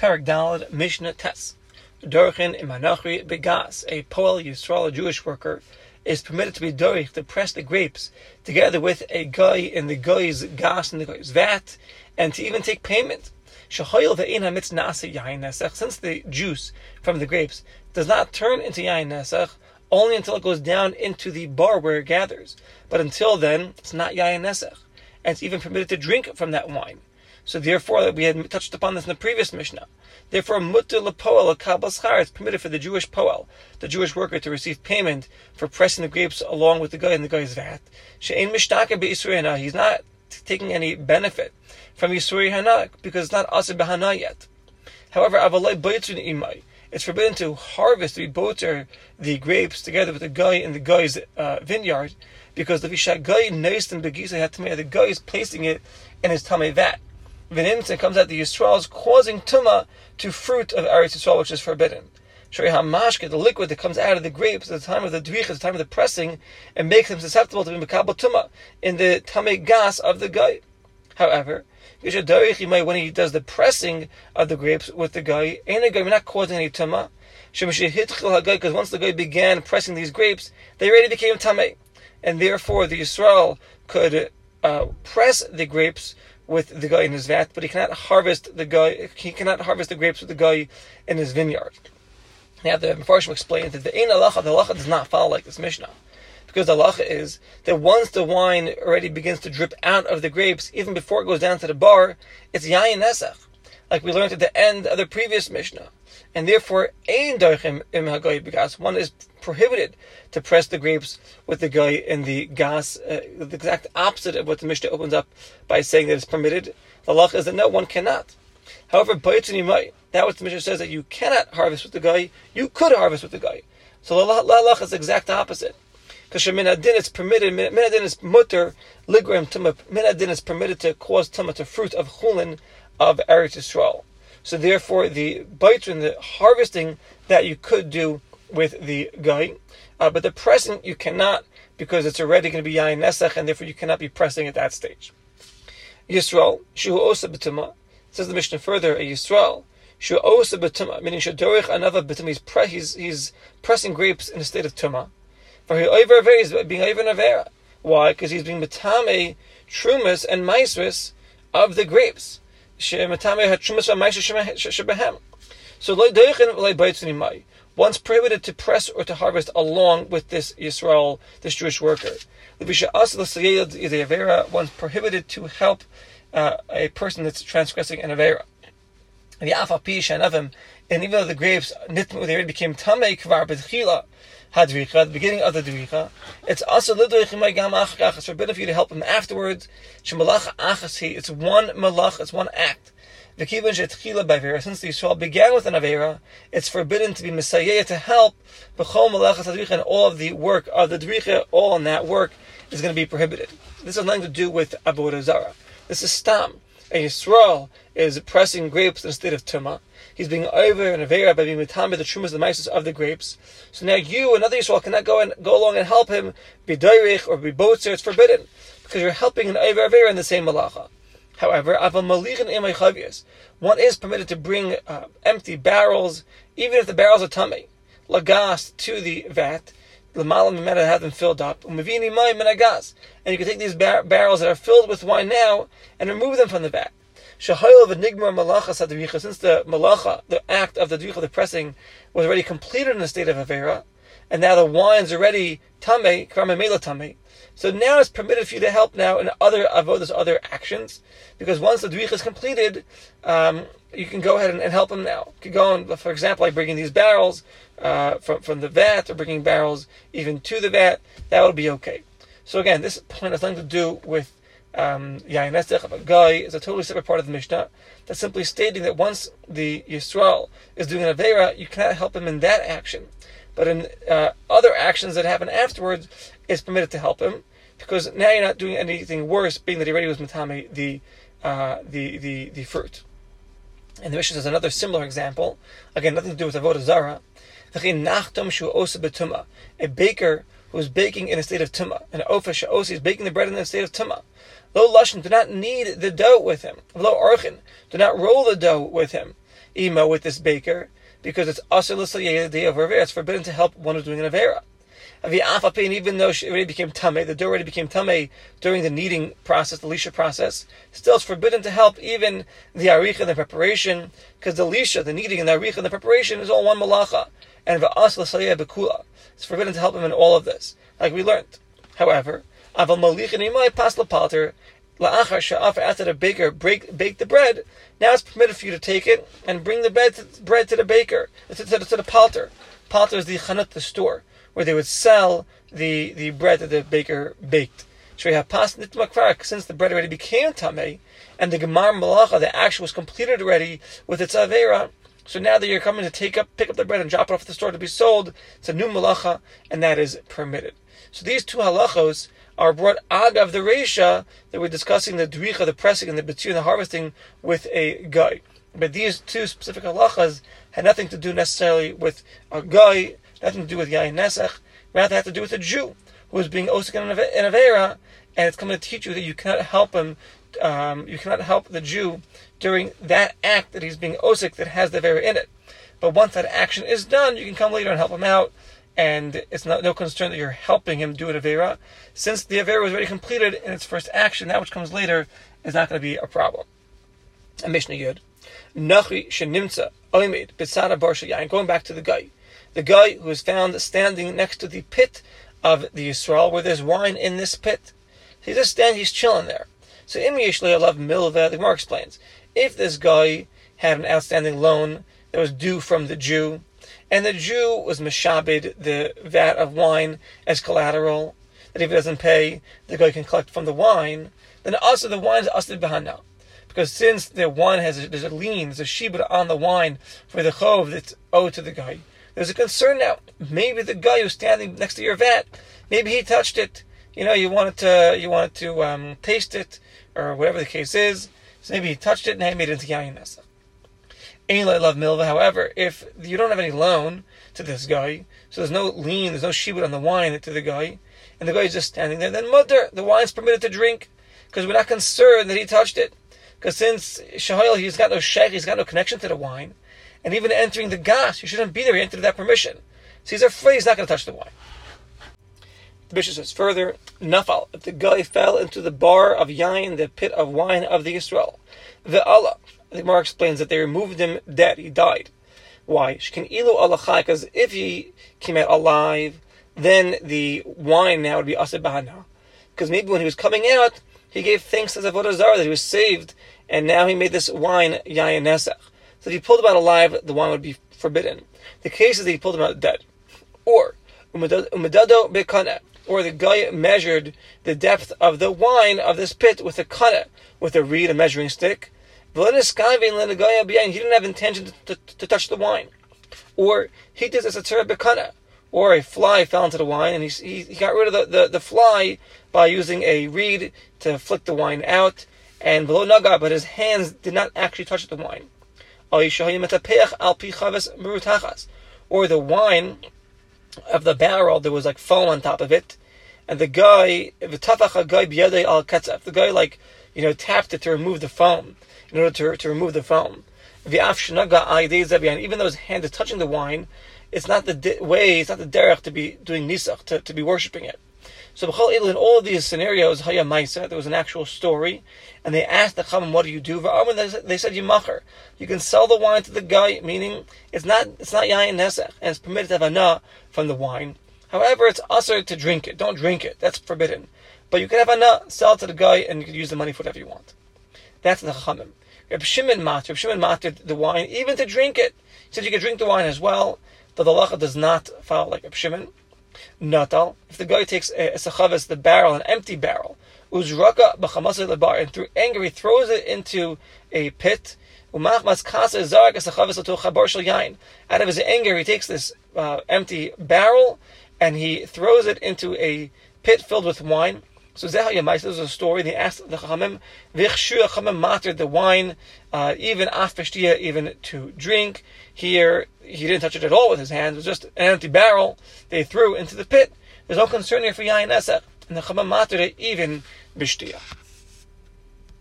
Parak Mishnah Tes. Dorchin Imanachri Begas, a Poel Yisrael, Jewish worker, is permitted to be dorich to press the grapes together with a guy in the guy's gas and the guy's vat, and to even take payment. Since the juice from the grapes does not turn into yain nesach only until it goes down into the bar where it gathers, but until then it's not yain nesach, and it's even permitted to drink from that wine. So therefore, we had touched upon this in the previous Mishnah. Therefore, mutter lepoel kabaschar, it's permitted for the Jewish poel, the Jewish worker, to receive payment for pressing the grapes along with the guy in the guy's vat. She'ein mishtaka be'isrei He's not taking any benefit from Yisuri Hana because it's not Asir Bahana yet. However, Avalai Baitzun Imai, it's forbidden to harvest, to boter the grapes together with the guy in the guy's uh, vineyard because the Vishagai Neistan Begisa had to the guy is placing it in his tummy vat. V'nimtzin comes out the Yisrael's causing tuma to fruit of Eretz Yisrael, which is forbidden. Shari hamashke, the liquid that comes out of the grapes at the time of the dwich, at the time of the pressing, and makes them susceptible to be mekabel tuma in the tame gas of the guy. However, when he does the pressing of the grapes with the guy, ain't a guy not causing any tuma. Because once the guy began pressing these grapes, they already became tame, and therefore the Yisrael could uh, press the grapes with the guy in his vat, but he cannot harvest the guy. He cannot harvest the grapes with the guy in his vineyard. Now the Mepharshim explained that the ein halacha, the halacha does not follow like this Mishnah, because the halacha is that once the wine already begins to drip out of the grapes, even before it goes down to the bar, it's yayin nesach, like we learned at the end of the previous Mishnah and therefore ein darchim im hagoy because one is prohibited to press the grapes with the guy in the gas, uh, the exact opposite of what the Mishnah opens up by saying that it's permitted. The law is that no, one cannot. However, you might. That what the Mishnah says that you cannot harvest with the guy. You could harvest with the guy. So the law is the exact opposite. Because sheminadin is permitted, minadin is mutter, ligram tumah, minadin is permitted to cause tumah to fruit of chulin of Eretz Yisrael. So therefore, the and the harvesting that you could do with the guy, uh, but the present you cannot because it's already going to be yain nesach, and therefore you cannot be pressing at that stage. Yisrael shu osa betuma says the Mishnah further. A Yisrael shu osa betuma meaning shadorich another betuma. He's, pre- he's he's pressing grapes in a state of tuma. For he over is being over avera. Why? Because he's being metame trumas and maisris of the grapes. So once prohibited to press or to harvest along with this Yisrael, this Jewish worker. Once prohibited to help uh, a person that's transgressing an avera. And even though the grapes became tamei kvar b'tchila, hadricha, at the beginning of the dricha. It's also It's forbidden for you to help him afterwards. It's one malach. It's one act. Since the Yisrael began with an avera, it's forbidden to be messiah to help b'chol malachas and all of the work of the dricha. All in that work is going to be prohibited. This has nothing to do with avodah zara. This is stam. A Yisrael is pressing grapes in a state of tumah he's being over and avera by being mitame the trumas the mices of the grapes. So now you, another Yisrael, cannot go and go along and help him be doirich or be botzer. It's forbidden because you're helping an avera in the same malacha. However, one is permitted to bring uh, empty barrels, even if the barrels are tummy, lagas to the vat. The malam have them filled up. And you can take these bar- barrels that are filled with wine now and remove them from the vat. Shahayel v'nigmar malacha sadricha, since the malacha, the act of the dricha, the pressing, was already completed in the state of avera, and now the wine's already tame, karamamela tame. So now it's permitted for you to help now in other avodas, other actions, because once the dricha is completed, um, you can go ahead and, and, help them now. You can go on, for example, like bringing these barrels uh, from from the vat, or bringing barrels even to the vat. That would be okay. So again, this point has nothing to do with um, Yain of a guy is a totally separate part of the Mishnah. That's simply stating that once the Yisrael is doing an Avera, you cannot help him in that action. But in uh, other actions that happen afterwards, it's permitted to help him because now you're not doing anything worse, being that he already was matame the, uh, the, the, the fruit. And the Mishnah says another similar example, again, nothing to do with Avodah Zarah. A baker who is baking in a state of tumah, and ofa sha'osi is baking the bread in a state of tumah. Lo lashon, do not knead the dough with him. Lo archin, do not roll the dough with him. emo with this baker because it's asr l'sayeh of Avera. It's forbidden to help one who's doing an Avera. Even though she already became tame, the dough already became tame during the kneading process, the lisha process. Still, it's forbidden to help even the aricha, the preparation, because the lisha, the kneading, and the aricha, and the preparation is all one malacha. And va'as bekula. It's forbidden to help him in all of this, like we learned. However, aval malichin imay pas palter la'achar sha'af after the baker break, bake the bread. Now it's permitted for you to take it and bring the bread to, bread to the baker, to, to, to the palter. Palter is the chanut, the store where they would sell the, the bread that the baker baked. Since the bread already became tamei, and the gemar malacha, the action was completed already with its avera. So now that you're coming to take up, pick up the bread and drop it off at the store to be sold, it's a new malacha, and that is permitted. So these two halachos are brought out of the Resha that we're discussing the dricha, the pressing, and the and the harvesting with a guy. But these two specific halachas had nothing to do necessarily with a guy nothing to do with Yain Nesach, rather had to do with a Jew who is being Osik in Avera, and it's coming to teach you that you cannot help him, um, you cannot help the Jew during that act that he's being Osik that has the Avera in it. But once that action is done, you can come later and help him out, and it's not no concern that you're helping him do an Avera. Since the Avera was already completed in its first action, that which comes later is not going to be a problem. And Mishnah Yud. Nachi Shenimtza Oimid Bitsara Barsha Yain. Going back to the guy the guy who is found standing next to the pit of the Yisrael, where there's wine in this pit. He's just standing, he's chilling there. So Im I love Milva, the Gemara explains. If this guy had an outstanding loan that was due from the Jew, and the Jew was mishabed the vat of wine as collateral, that if he doesn't pay, the guy can collect from the wine, then also the wine is asted behana. Because since the wine has a, there's a lien, there's a shibud on the wine for the chov that's owed to the guy. There's a concern now. Maybe the guy who's standing next to your vat, maybe he touched it. You know, you wanted to you wanted to um, taste it or whatever the case is. So maybe he touched it and he made it into yayin nesa. love milva. However, if you don't have any loan to this guy, so there's no lien, there's no shibud on the wine to the guy, and the guy is just standing there, then mother, the wine's permitted to drink because we're not concerned that he touched it. Because since Shahayel, he's got no sheikh, he's got no connection to the wine, and even entering the gas, you shouldn't be there. He entered without permission. So he's afraid he's not going to touch the wine. The bishop says further, Nafal, if the guy fell into the bar of yain, the pit of wine of the Israel, the Allah, the Gemara explains that they removed him dead, he died. Why? Shkin ilu alachai, because if he came out alive, then the wine now would be asib. Because maybe when he was coming out, he gave thanks to the Avodah that he was saved, and now he made this wine yayin nesach. So if he pulled him out alive, the wine would be forbidden. The case is that he pulled him out dead. Or, umedado bekana, or the guy measured the depth of the wine of this pit with a kana, with a reed, a measuring stick. He didn't have intention to, to, to touch the wine. Or he did this a bekana, or a fly fell into the wine and he, he, he got rid of the, the, the, fly by using a reed to flick the wine out. And below naga, but his hands did not actually touch the wine. Or the wine of the barrel, there was like foam on top of it, and the guy, the guy al the guy like, you know, tapped it to remove the foam, in order to, to remove the foam. Even though his hand is touching the wine, it's not the di- way, it's not the derech to be doing nisach, to, to be worshipping it. So in all of these scenarios, Haya Maisa, there was an actual story, and they asked the Chacham, "What do you do?" They said, "You macher. You can sell the wine to the guy, meaning it's not it's not yayin nesech, and it's permitted to have ana from the wine. However, it's usher to drink it. Don't drink it. That's forbidden. But you can have a ana, sell it to the guy, and you can use the money for whatever you want. That's the Chachamim. Reb Shimon matter. Reb Shimon matter the wine, even to drink it. He said you can drink the wine as well. But the halacha does not follow like Reb Shimon. Natal, if the guy takes a, a the barrel, an empty barrel, uzraka b'chamasay lebar, and through anger he throws it into a pit, kasa. Out of his anger, he takes this uh, empty barrel and he throws it into a pit filled with wine. So Zehayamais, this is a story. They asked the Chachamim, Vichshu Chachamim matered the wine, uh, even afeshtia, even to drink. Here, he didn't touch it at all with his hands. It was just an empty barrel they threw into the pit. There's no concern here for Yain Esech. And the Chachamim it even bishtia.